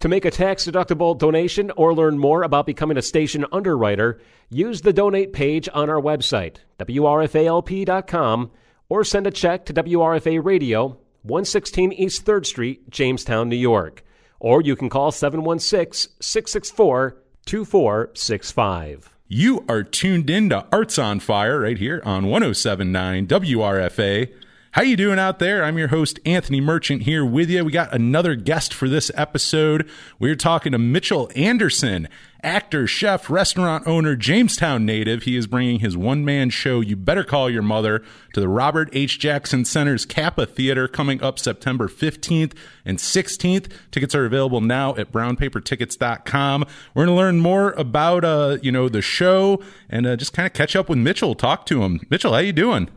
To make a tax deductible donation or learn more about becoming a station underwriter, use the donate page on our website, WRFALP.com, or send a check to WRFA Radio, 116 East 3rd Street, Jamestown, New York. Or you can call 716 664 2465. You are tuned in to Arts on Fire right here on 1079 WRFA. How you doing out there? I'm your host Anthony Merchant here with you. We got another guest for this episode. We're talking to Mitchell Anderson, actor, chef, restaurant owner, Jamestown native. He is bringing his one-man show You Better Call Your Mother to the Robert H. Jackson Center's Kappa Theater coming up September 15th and 16th. Tickets are available now at brownpapertickets.com. We're going to learn more about uh, you know, the show and uh, just kind of catch up with Mitchell, talk to him. Mitchell, how you doing?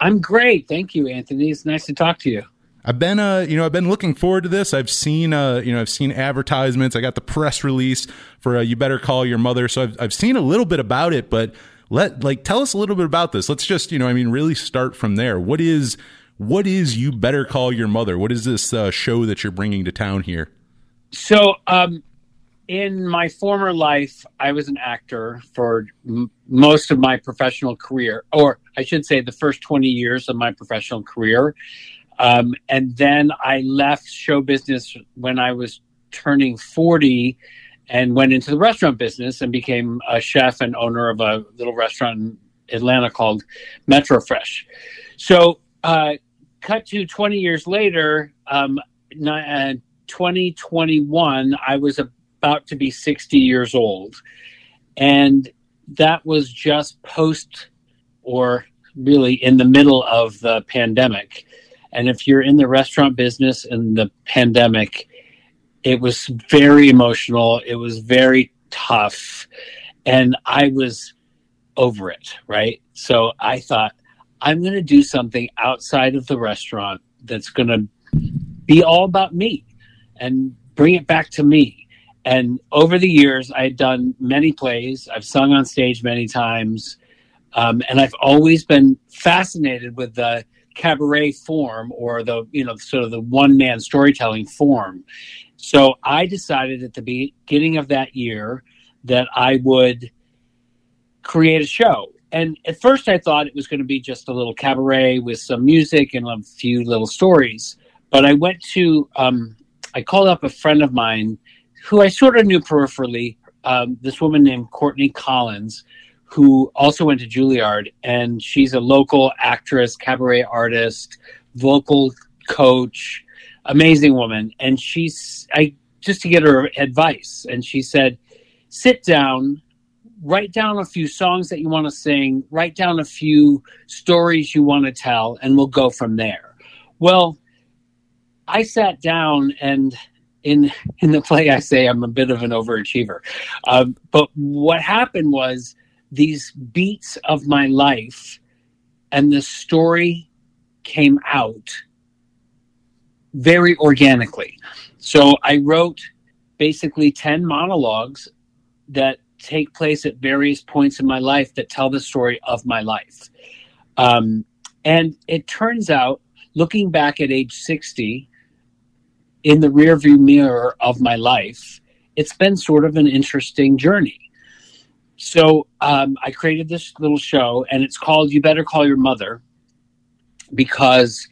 I'm great. Thank you, Anthony. It's nice to talk to you. I've been, uh, you know, I've been looking forward to this. I've seen, uh, you know, I've seen advertisements. I got the press release for uh, "You Better Call Your Mother," so I've I've seen a little bit about it. But let like tell us a little bit about this. Let's just, you know, I mean, really start from there. What is what is "You Better Call Your Mother"? What is this uh, show that you're bringing to town here? So, um, in my former life, I was an actor for m- most of my professional career, or I should say, the first 20 years of my professional career. Um, and then I left show business when I was turning 40 and went into the restaurant business and became a chef and owner of a little restaurant in Atlanta called Metro Fresh. So, uh, cut to 20 years later, um, uh, 2021, I was a about to be 60 years old. And that was just post or really in the middle of the pandemic. And if you're in the restaurant business in the pandemic, it was very emotional. It was very tough. And I was over it, right? So I thought, I'm going to do something outside of the restaurant that's going to be all about me and bring it back to me. And over the years, I had done many plays. I've sung on stage many times. Um, and I've always been fascinated with the cabaret form or the, you know, sort of the one man storytelling form. So I decided at the beginning of that year that I would create a show. And at first, I thought it was going to be just a little cabaret with some music and a few little stories. But I went to, um, I called up a friend of mine who I sort of knew peripherally. Um, this woman named Courtney Collins, who also went to Juilliard, and she's a local actress, cabaret artist, vocal coach, amazing woman. And she's I just to get her advice, and she said, "Sit down." Write down a few songs that you want to sing, write down a few stories you want to tell, and we'll go from there. Well, I sat down and in in the play I say I'm a bit of an overachiever. Um, but what happened was these beats of my life and the story came out very organically. So I wrote basically 10 monologues that take place at various points in my life that tell the story of my life. Um, and it turns out, looking back at age 60, in the rearview mirror of my life, it's been sort of an interesting journey. So um, I created this little show, and it's called "You Better Call Your Mother," because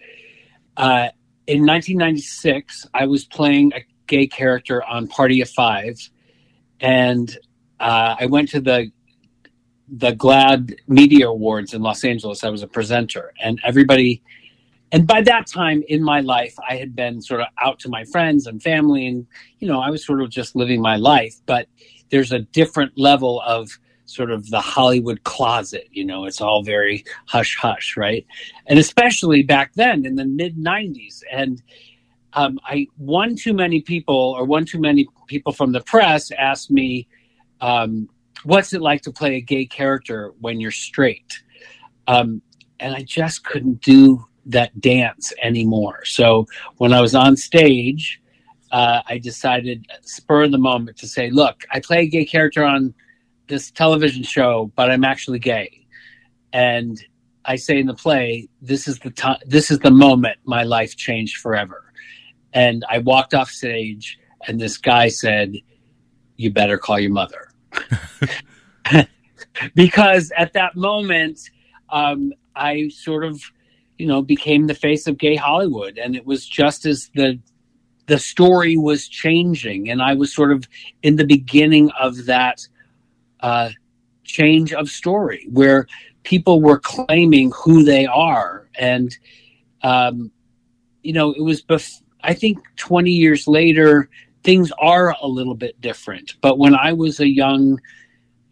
uh, in 1996 I was playing a gay character on Party of Five, and uh, I went to the the GLAAD Media Awards in Los Angeles. I was a presenter, and everybody and by that time in my life i had been sort of out to my friends and family and you know i was sort of just living my life but there's a different level of sort of the hollywood closet you know it's all very hush hush right and especially back then in the mid 90s and um, i one too many people or one too many people from the press asked me um, what's it like to play a gay character when you're straight? Um, and I just couldn't do that dance anymore. So when I was on stage, uh, I decided, spur of the moment, to say, "Look, I play a gay character on this television show, but I'm actually gay." And I say in the play, "This is the time. This is the moment my life changed forever." And I walked off stage, and this guy said, "You better call your mother," because at that moment, um, I sort of, you know, became the face of gay Hollywood, and it was just as the the story was changing, and I was sort of in the beginning of that uh, change of story where people were claiming who they are, and um, you know, it was. Bef- I think twenty years later, things are a little bit different. But when I was a young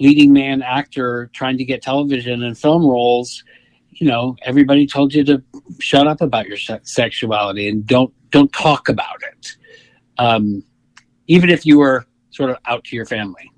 leading man actor trying to get television and film roles, you know, everybody told you to shut up about your sexuality and don't don't talk about it, um, even if you were sort of out to your family.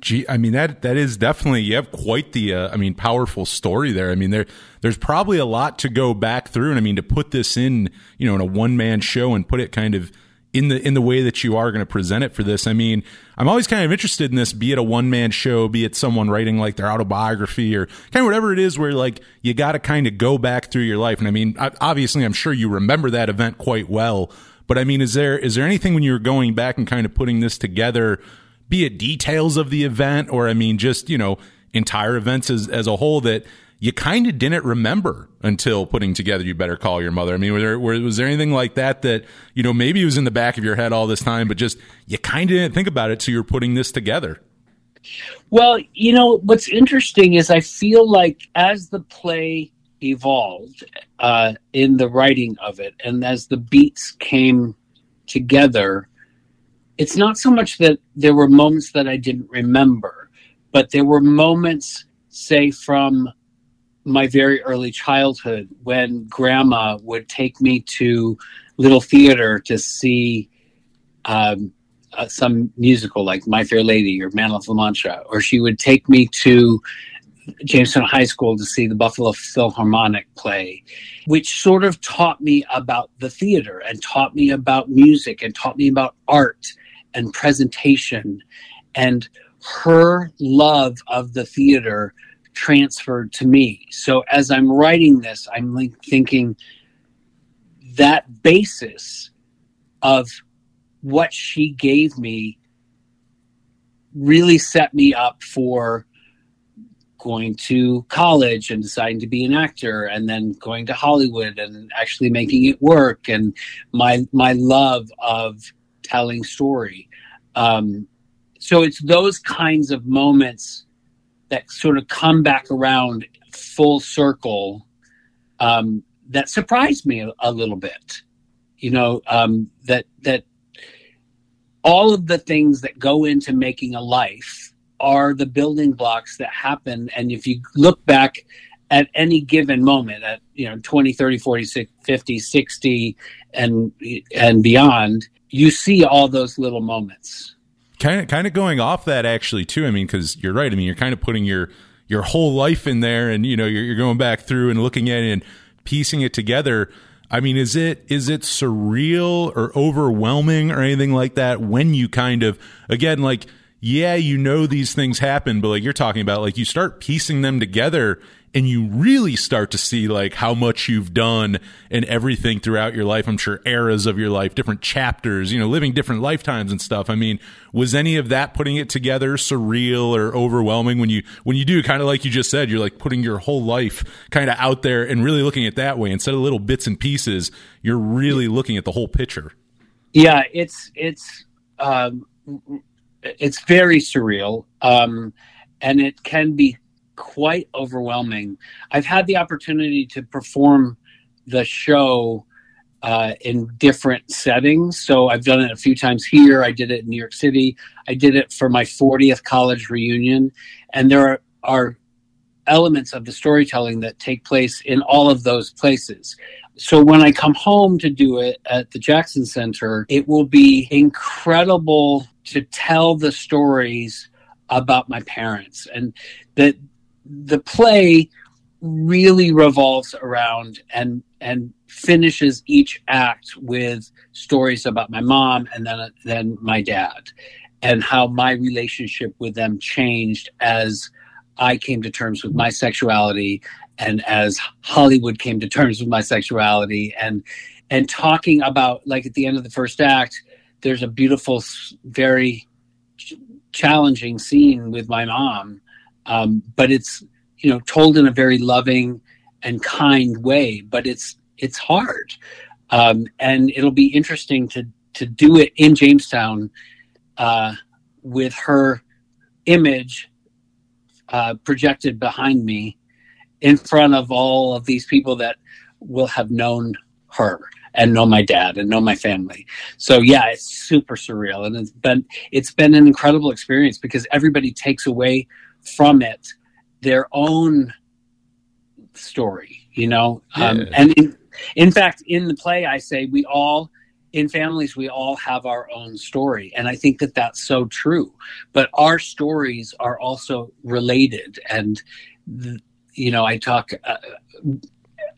Gee, I mean that that is definitely you have quite the uh, I mean powerful story there. I mean there there's probably a lot to go back through, and I mean to put this in you know in a one man show and put it kind of in the in the way that you are going to present it for this. I mean, I'm always kind of interested in this, be it a one man show, be it someone writing like their autobiography or kind of whatever it is, where like you got to kind of go back through your life. And I mean, obviously, I'm sure you remember that event quite well. But I mean, is there is there anything when you were going back and kind of putting this together, be it details of the event, or I mean, just you know, entire events as as a whole that you kind of didn't remember until putting together you better call your mother. I mean there, was there anything like that that you know maybe it was in the back of your head all this time but just you kind of didn't think about it so you're putting this together? Well you know what's interesting is i feel like as the play evolved uh, in the writing of it and as the beats came together it's not so much that there were moments that i didn't remember but there were moments say from my very early childhood when grandma would take me to little theater to see um, uh, some musical like My Fair Lady or Man of La Mancha, or she would take me to Jamestown High School to see the Buffalo Philharmonic play, which sort of taught me about the theater and taught me about music and taught me about art and presentation. And her love of the theater transferred to me. So as I'm writing this, I'm thinking that basis of what she gave me really set me up for going to college and deciding to be an actor and then going to Hollywood and actually making it work and my my love of telling story. Um, so it's those kinds of moments that sort of come back around full circle um, that surprised me a, a little bit. You know um, that that all of the things that go into making a life are the building blocks that happen and if you look back at any given moment at you know 20 30 40 50 60 and and beyond you see all those little moments kind of kind of going off that actually too. I mean, because you're right. I mean, you're kind of putting your your whole life in there, and you know, you're, you're going back through and looking at it and piecing it together. I mean, is it is it surreal or overwhelming or anything like that when you kind of again like yeah, you know these things happen, but like you're talking about, like you start piecing them together and you really start to see like how much you've done and everything throughout your life. I'm sure eras of your life, different chapters, you know, living different lifetimes and stuff. I mean, was any of that putting it together surreal or overwhelming when you, when you do kind of like you just said, you're like putting your whole life kind of out there and really looking at that way instead of little bits and pieces, you're really looking at the whole picture. Yeah, it's, it's, um, it's very surreal. Um, and it can be quite overwhelming. I've had the opportunity to perform the show uh, in different settings. So I've done it a few times here. I did it in New York City. I did it for my 40th college reunion. And there are, are elements of the storytelling that take place in all of those places. So when I come home to do it at the Jackson Center, it will be incredible to tell the stories about my parents, and that the play really revolves around and and finishes each act with stories about my mom and then then my dad and how my relationship with them changed as I came to terms with my sexuality and as Hollywood came to terms with my sexuality and and talking about like at the end of the first act there's a beautiful very challenging scene with my mom um, but it's you know told in a very loving and kind way but it's it's hard um, and it'll be interesting to to do it in jamestown uh, with her image uh, projected behind me in front of all of these people that will have known her and know my dad and know my family. So yeah, it's super surreal and it's been it's been an incredible experience because everybody takes away from it their own story, you know. Um, and in, in fact, in the play, I say we all in families we all have our own story. And i think that that's so true. But our stories are also related. And you know i talk uh,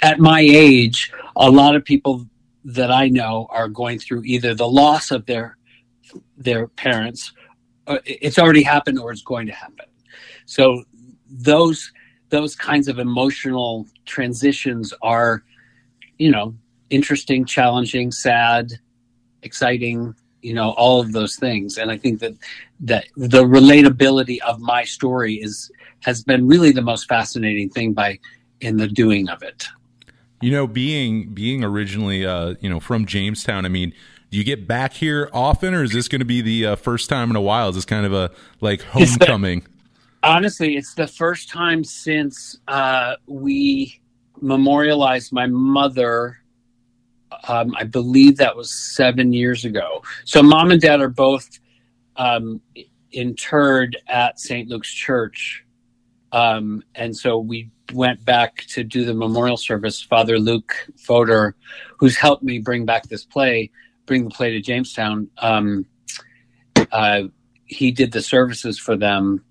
at my age a lot of people that i know are going through either the loss of their their parents uh, it's already happened or it's going to happen so those those kinds of emotional transitions are you know interesting, challenging, sad, exciting, you know, all of those things. And I think that that the relatability of my story is has been really the most fascinating thing by in the doing of it. You know, being being originally uh, you know, from Jamestown, I mean, do you get back here often or is this going to be the uh, first time in a while? Is this kind of a like homecoming? Honestly, it's the first time since uh, we memorialized my mother um, I believe that was seven years ago. So mom and dad are both um, interred at St. Luke's Church. Um, and so we went back to do the memorial service. Father Luke Fodor, who's helped me bring back this play, bring the play to Jamestown, um, uh, he did the services for them.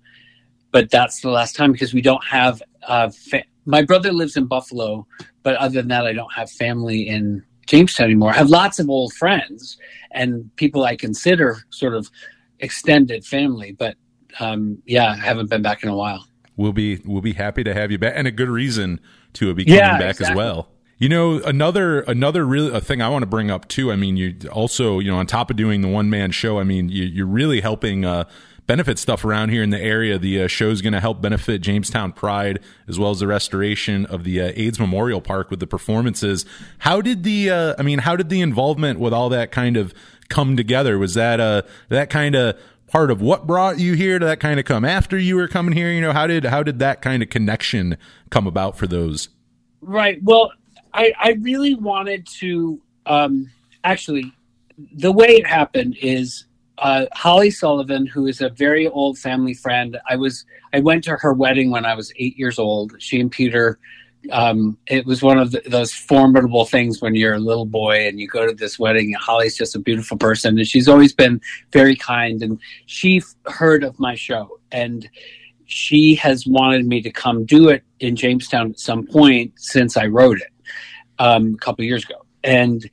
But that's the last time because we don't have. Uh, fa- my brother lives in Buffalo, but other than that, I don't have family in Jamestown anymore. I have lots of old friends and people I consider sort of extended family, but um, yeah, I haven't been back in a while. We'll be we'll be happy to have you back, and a good reason to be coming yeah, back exactly. as well. You know, another another really a thing I want to bring up too. I mean, you also you know on top of doing the one man show, I mean, you, are really helping. Uh, benefit stuff around here in the area. The uh, show is going to help benefit Jamestown Pride as well as the restoration of the uh, AIDS Memorial Park with the performances. How did the, uh, I mean, how did the involvement with all that kind of come together? Was that uh that kind of part of what brought you here? Did that kind of come after you were coming here? You know, how did how did that kind of connection come about for those? Right. Well, I I really wanted to um actually the way it happened is uh, Holly Sullivan, who is a very old family friend. I was I went to her wedding when I was eight years old. She and Peter. Um, it was one of the, those formidable things when you're a little boy and you go to this wedding. Holly's just a beautiful person, and she's always been very kind. And she heard of my show, and she has wanted me to come do it in Jamestown at some point since I wrote it um, a couple years ago. And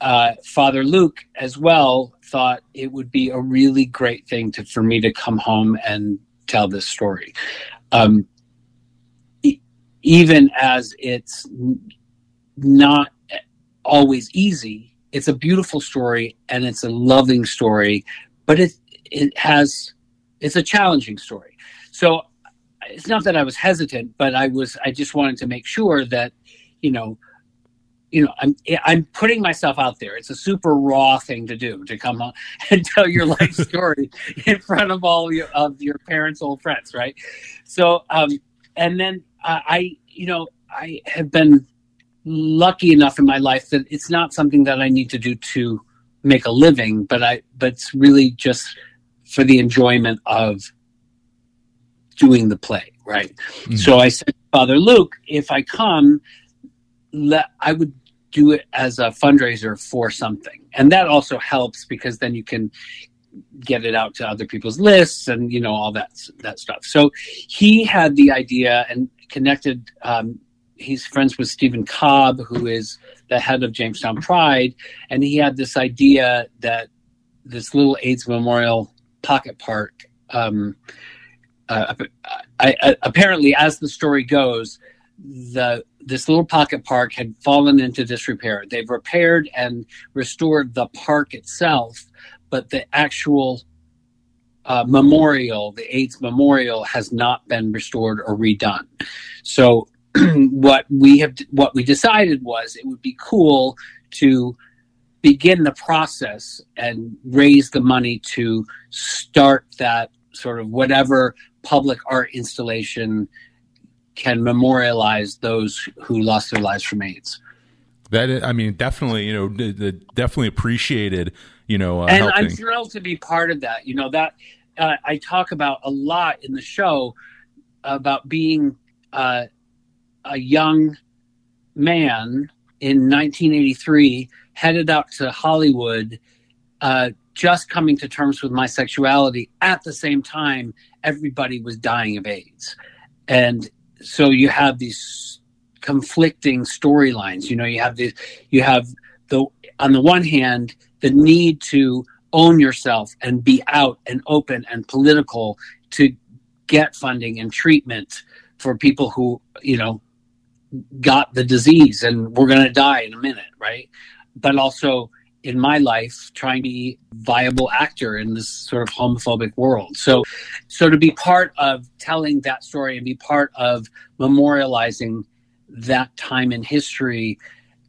uh, Father Luke as well thought it would be a really great thing to for me to come home and tell this story. Um, e- even as it's not always easy, it's a beautiful story and it's a loving story, but it it has it's a challenging story. So it's not that I was hesitant, but I was I just wanted to make sure that you know you know, I'm I'm putting myself out there. It's a super raw thing to do to come on and tell your life story in front of all your, of your parents' old friends, right? So, um, and then uh, I, you know, I have been lucky enough in my life that it's not something that I need to do to make a living, but I, but it's really just for the enjoyment of doing the play, right? Mm-hmm. So I said, Father Luke, if I come let I would do it as a fundraiser for something, and that also helps because then you can get it out to other people's lists and you know all that that stuff. So he had the idea and connected. Um, he's friends with Stephen Cobb, who is the head of Jamestown Pride, and he had this idea that this little AIDS Memorial pocket park. Um, uh, I, I, apparently, as the story goes, the this little pocket park had fallen into disrepair. They've repaired and restored the park itself, but the actual uh, memorial, the AIDS memorial, has not been restored or redone. So, what we have, what we decided was it would be cool to begin the process and raise the money to start that sort of whatever public art installation can memorialize those who lost their lives from AIDS. That I mean, definitely, you know, the, the definitely appreciated, you know, uh, and helping. I'm thrilled to be part of that. You know that uh, I talk about a lot in the show about being uh, a young man in 1983 headed out to Hollywood, uh, just coming to terms with my sexuality. At the same time, everybody was dying of AIDS, and so you have these conflicting storylines. You know, you have the you have the on the one hand the need to own yourself and be out and open and political to get funding and treatment for people who you know got the disease and we're going to die in a minute, right? But also in my life trying to be viable actor in this sort of homophobic world. So so to be part of telling that story and be part of memorializing that time in history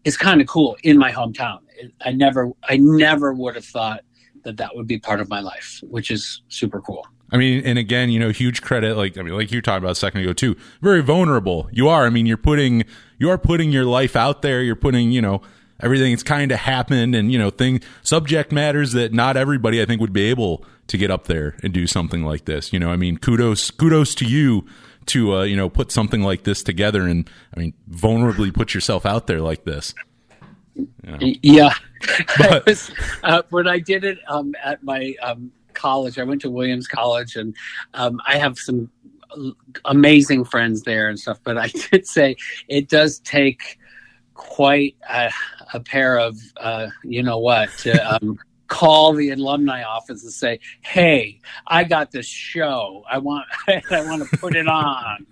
is kind of cool in my hometown. I never I never would have thought that that would be part of my life, which is super cool. I mean, and again, you know, huge credit. Like, I mean, like you talked about a second ago too. Very vulnerable. You are. I mean, you're putting you are putting your life out there. You're putting, you know, everything that's kind of happened and you know thing subject matters that not everybody i think would be able to get up there and do something like this you know? I mean kudos kudos to you to uh, you know put something like this together and i mean vulnerably put yourself out there like this. You know? yeah. But, was, uh, when i did it um, at my um, college i went to williams college and um, i have some amazing friends there and stuff but i did say it does take quite a, a pair of uh, you know what to um, call the alumni office and say, "Hey, I got this show. I want I want to put it on."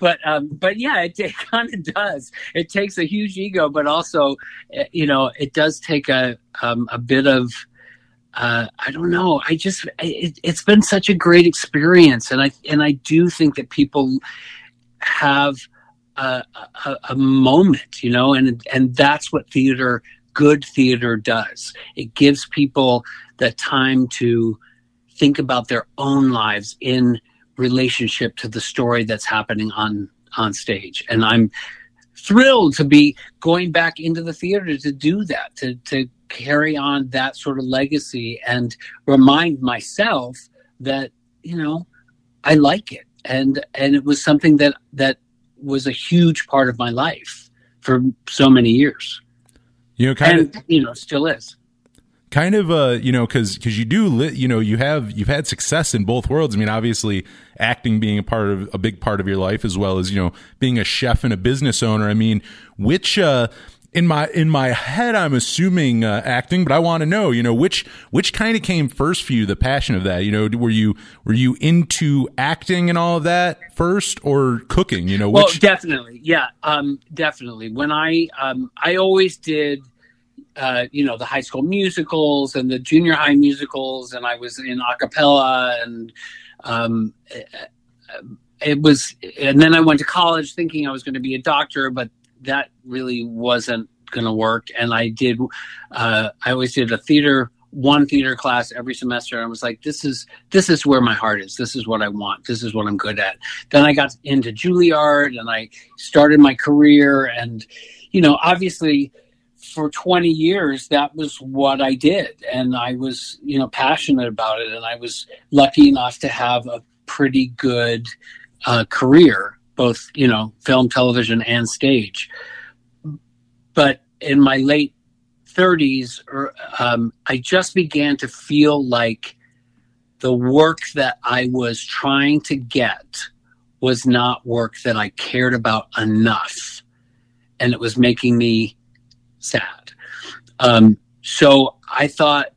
but um, but yeah, it, it kind of does. It takes a huge ego, but also eh, you know it does take a um, a bit of. Uh, I don't know. I just it, it's been such a great experience, and I and I do think that people have a, a, a moment, you know, and and that's what theater, good theater, does. It gives people the time to think about their own lives in relationship to the story that's happening on on stage, and I'm thrilled to be going back into the theater to do that, to to carry on that sort of legacy and remind myself that you know I like it and and it was something that that was a huge part of my life for so many years. You know, kind and, of, you know, still is. Kind of, uh, you know, because because you do, li- you know, you have you've had success in both worlds. I mean, obviously, acting being a part of a big part of your life, as well as you know, being a chef and a business owner. I mean, which uh, in my in my head i'm assuming uh, acting but i want to know you know which which kind of came first for you the passion of that? You know were you were you into acting and all of that first or cooking? You know which... well definitely. Yeah um definitely. When i um i always did uh, you know the high school musicals and the junior high musicals, and I was in a cappella, and um, it was. And then I went to college thinking I was going to be a doctor, but that really wasn't going to work. And I did, uh, I always did a theater, one theater class every semester. And I was like, this is, this is where my heart is. This is what I want. This is what I'm good at. Then I got into Juilliard and I started my career. And, you know, obviously for 20 years, that was what I did. And I was, you know, passionate about it. And I was lucky enough to have a pretty good uh, career both you know film television and stage but in my late 30s er, um, i just began to feel like the work that I was trying to get was not work that I cared about enough. And it was making me sad. Um, so I thought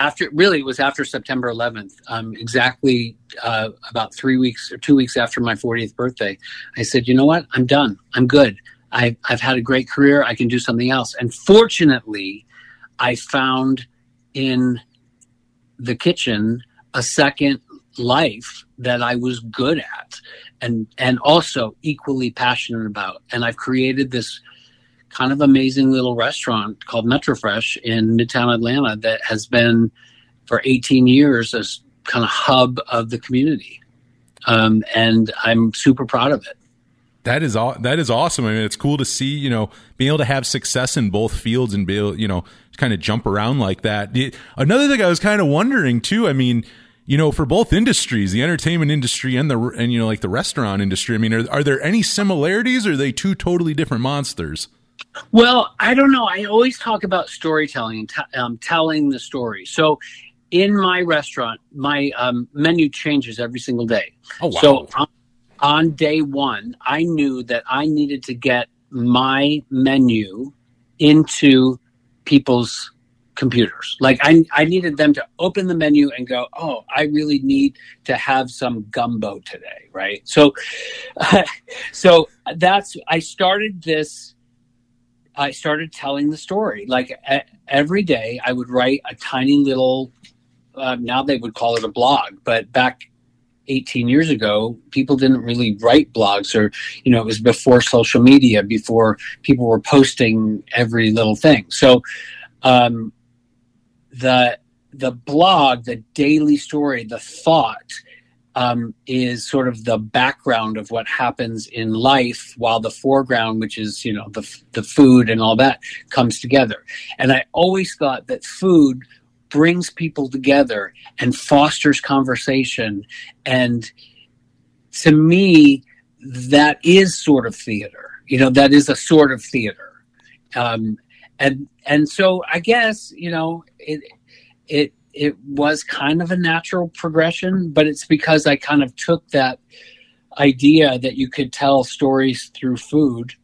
after really it was after September 11th, um, exactly uh, about three weeks or two weeks after my 40th birthday, I said, you know what? I'm done. I'm good. I've, I've had a great career. I can do something else. And fortunately, I found in the kitchen a second life that I was good at and and also equally passionate about. And I've created this kind of amazing little restaurant called Metrofresh in Midtown Atlanta that has been for 18 years as kind of hub of the community. Um, and I'm super proud of it. That is all. That is awesome. I mean, it's cool to see. You know, being able to have success in both fields and be able, you know, kind of jump around like that. Another thing I was kind of wondering too. I mean, you know, for both industries, the entertainment industry and the and you know, like the restaurant industry. I mean, are, are there any similarities, or are they two totally different monsters? Well, I don't know. I always talk about storytelling and t- um, telling the story. So, in my restaurant, my um, menu changes every single day. Oh wow! So on, on day one, I knew that I needed to get my menu into people's computers. Like I, I needed them to open the menu and go, oh, I really need to have some gumbo today, right? So, uh, so that's I started this. I started telling the story. Like a, every day, I would write a tiny little. Uh, now they would call it a blog, but back 18 years ago, people didn't really write blogs, or you know, it was before social media, before people were posting every little thing. So, um, the the blog, the daily story, the thought um, is sort of the background of what happens in life, while the foreground, which is you know the the food and all that, comes together. And I always thought that food brings people together and fosters conversation, and to me, that is sort of theater. You know, that is a sort of theater. Um, and and so I guess you know it it it was kind of a natural progression, but it's because I kind of took that idea that you could tell stories through food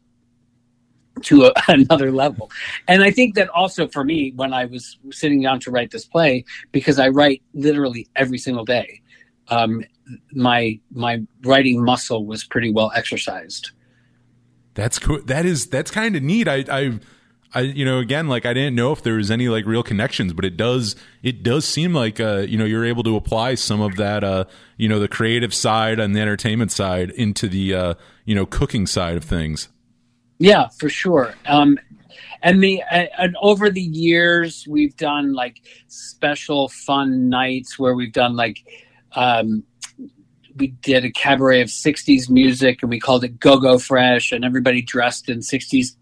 to a, another level. And I think that also for me, when I was sitting down to write this play, because I write literally every single day, um, my my writing muscle was pretty well exercised. That's cool. That is that's kind of neat. I I I, you know, again, like I didn't know if there was any like real connections, but it does, it does seem like, uh, you know, you're able to apply some of that, uh, you know, the creative side and the entertainment side into the, uh, you know, cooking side of things. Yeah, for sure. Um, and the and over the years, we've done like special fun nights where we've done like, um, we did a cabaret of 60s music and we called it Go Go Fresh and everybody dressed in 60s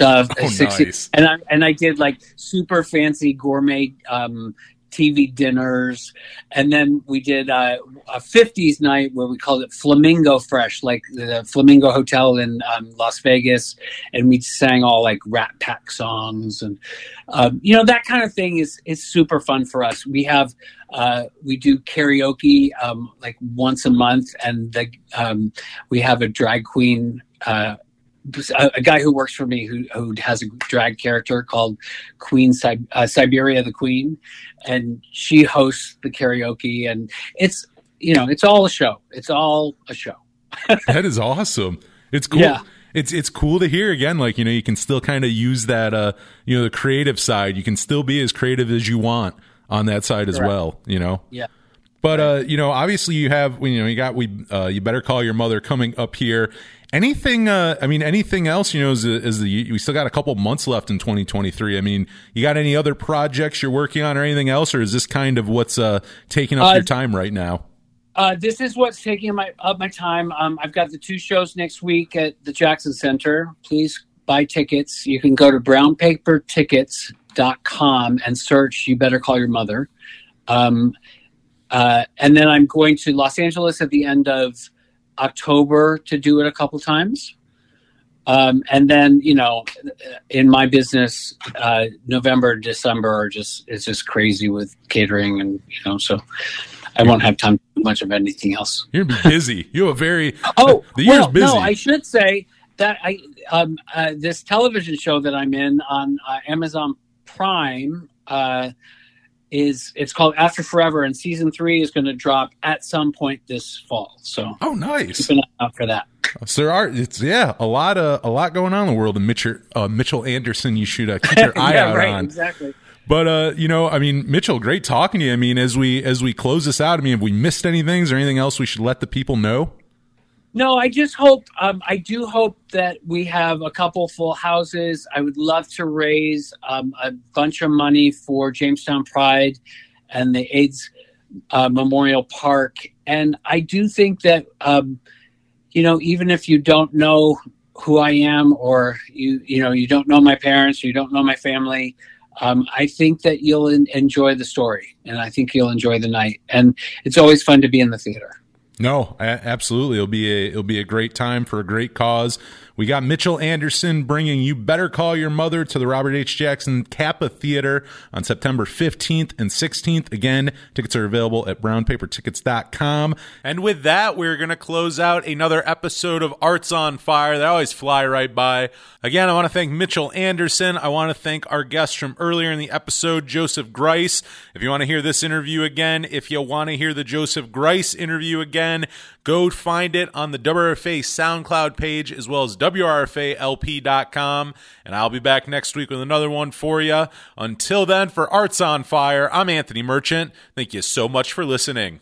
stuff. Oh, 60, nice. And I and I did like super fancy gourmet um, TV dinners, and then we did uh, a '50s night where we called it Flamingo Fresh, like the Flamingo Hotel in um, Las Vegas, and we sang all like Rat Pack songs, and um, you know that kind of thing is is super fun for us. We have uh, we do karaoke um, like once a month, and the um, we have a drag queen. Uh, a, a, guy who works for me who who has a drag character called Queen uh, Siberia the Queen, and she hosts the karaoke, and it's you know it's all a show. It's all a show. that is awesome. It's cool. Yeah. It's it's cool to hear again. Like you know, you can still kind of use that. Uh, you know, the creative side. You can still be as creative as you want on that side as well. You know. Yeah. But uh, you know, obviously you have you know you got we uh, you better call your mother coming up here, Anything? Uh, I mean, anything else? You know, is, is the we still got a couple months left in 2023. I mean, you got any other projects you're working on, or anything else, or is this kind of what's uh, taking up uh, your time right now? Uh, this is what's taking my up my time. Um, I've got the two shows next week at the Jackson Center. Please buy tickets. You can go to brownpapertickets.com and search "You Better Call Your Mother." Um, uh, and then I'm going to Los Angeles at the end of October to do it a couple times. Um, and then you know, in my business, uh, November, December are just it's just crazy with catering, and you know, so I won't have time to much of anything else. You're busy. You are a very oh the year's well, busy. no, I should say that I um, uh, this television show that I'm in on uh, Amazon Prime uh, is it's called After Forever, and season three is going to drop at some point this fall. So oh, nice. keep an eye out for that. So there are it's yeah a lot of a lot going on in the world of Mitchell uh, Mitchell Anderson. You should uh, keep your eye yeah, out right, on. exactly. But uh, you know, I mean, Mitchell, great talking to you. I mean, as we as we close this out, I mean, have we missed any things or anything else we should let the people know? No, I just hope. Um, I do hope that we have a couple full houses. I would love to raise um, a bunch of money for Jamestown Pride and the AIDS uh, Memorial Park. And I do think that, um, you know, even if you don't know who I am, or you, you know, you don't know my parents, or you don't know my family. Um, I think that you'll en- enjoy the story, and I think you'll enjoy the night. And it's always fun to be in the theater. No, absolutely. It'll be a it'll be a great time for a great cause. We got Mitchell Anderson bringing You Better Call Your Mother to the Robert H. Jackson Kappa Theater on September 15th and 16th. Again, tickets are available at brownpapertickets.com. And with that, we're going to close out another episode of Arts on Fire. They always fly right by. Again, I want to thank Mitchell Anderson. I want to thank our guest from earlier in the episode, Joseph Grice. If you want to hear this interview again, if you want to hear the Joseph Grice interview again, go find it on the WRFA SoundCloud page as well as WRFALP.com. And I'll be back next week with another one for you. Until then, for Arts on Fire, I'm Anthony Merchant. Thank you so much for listening.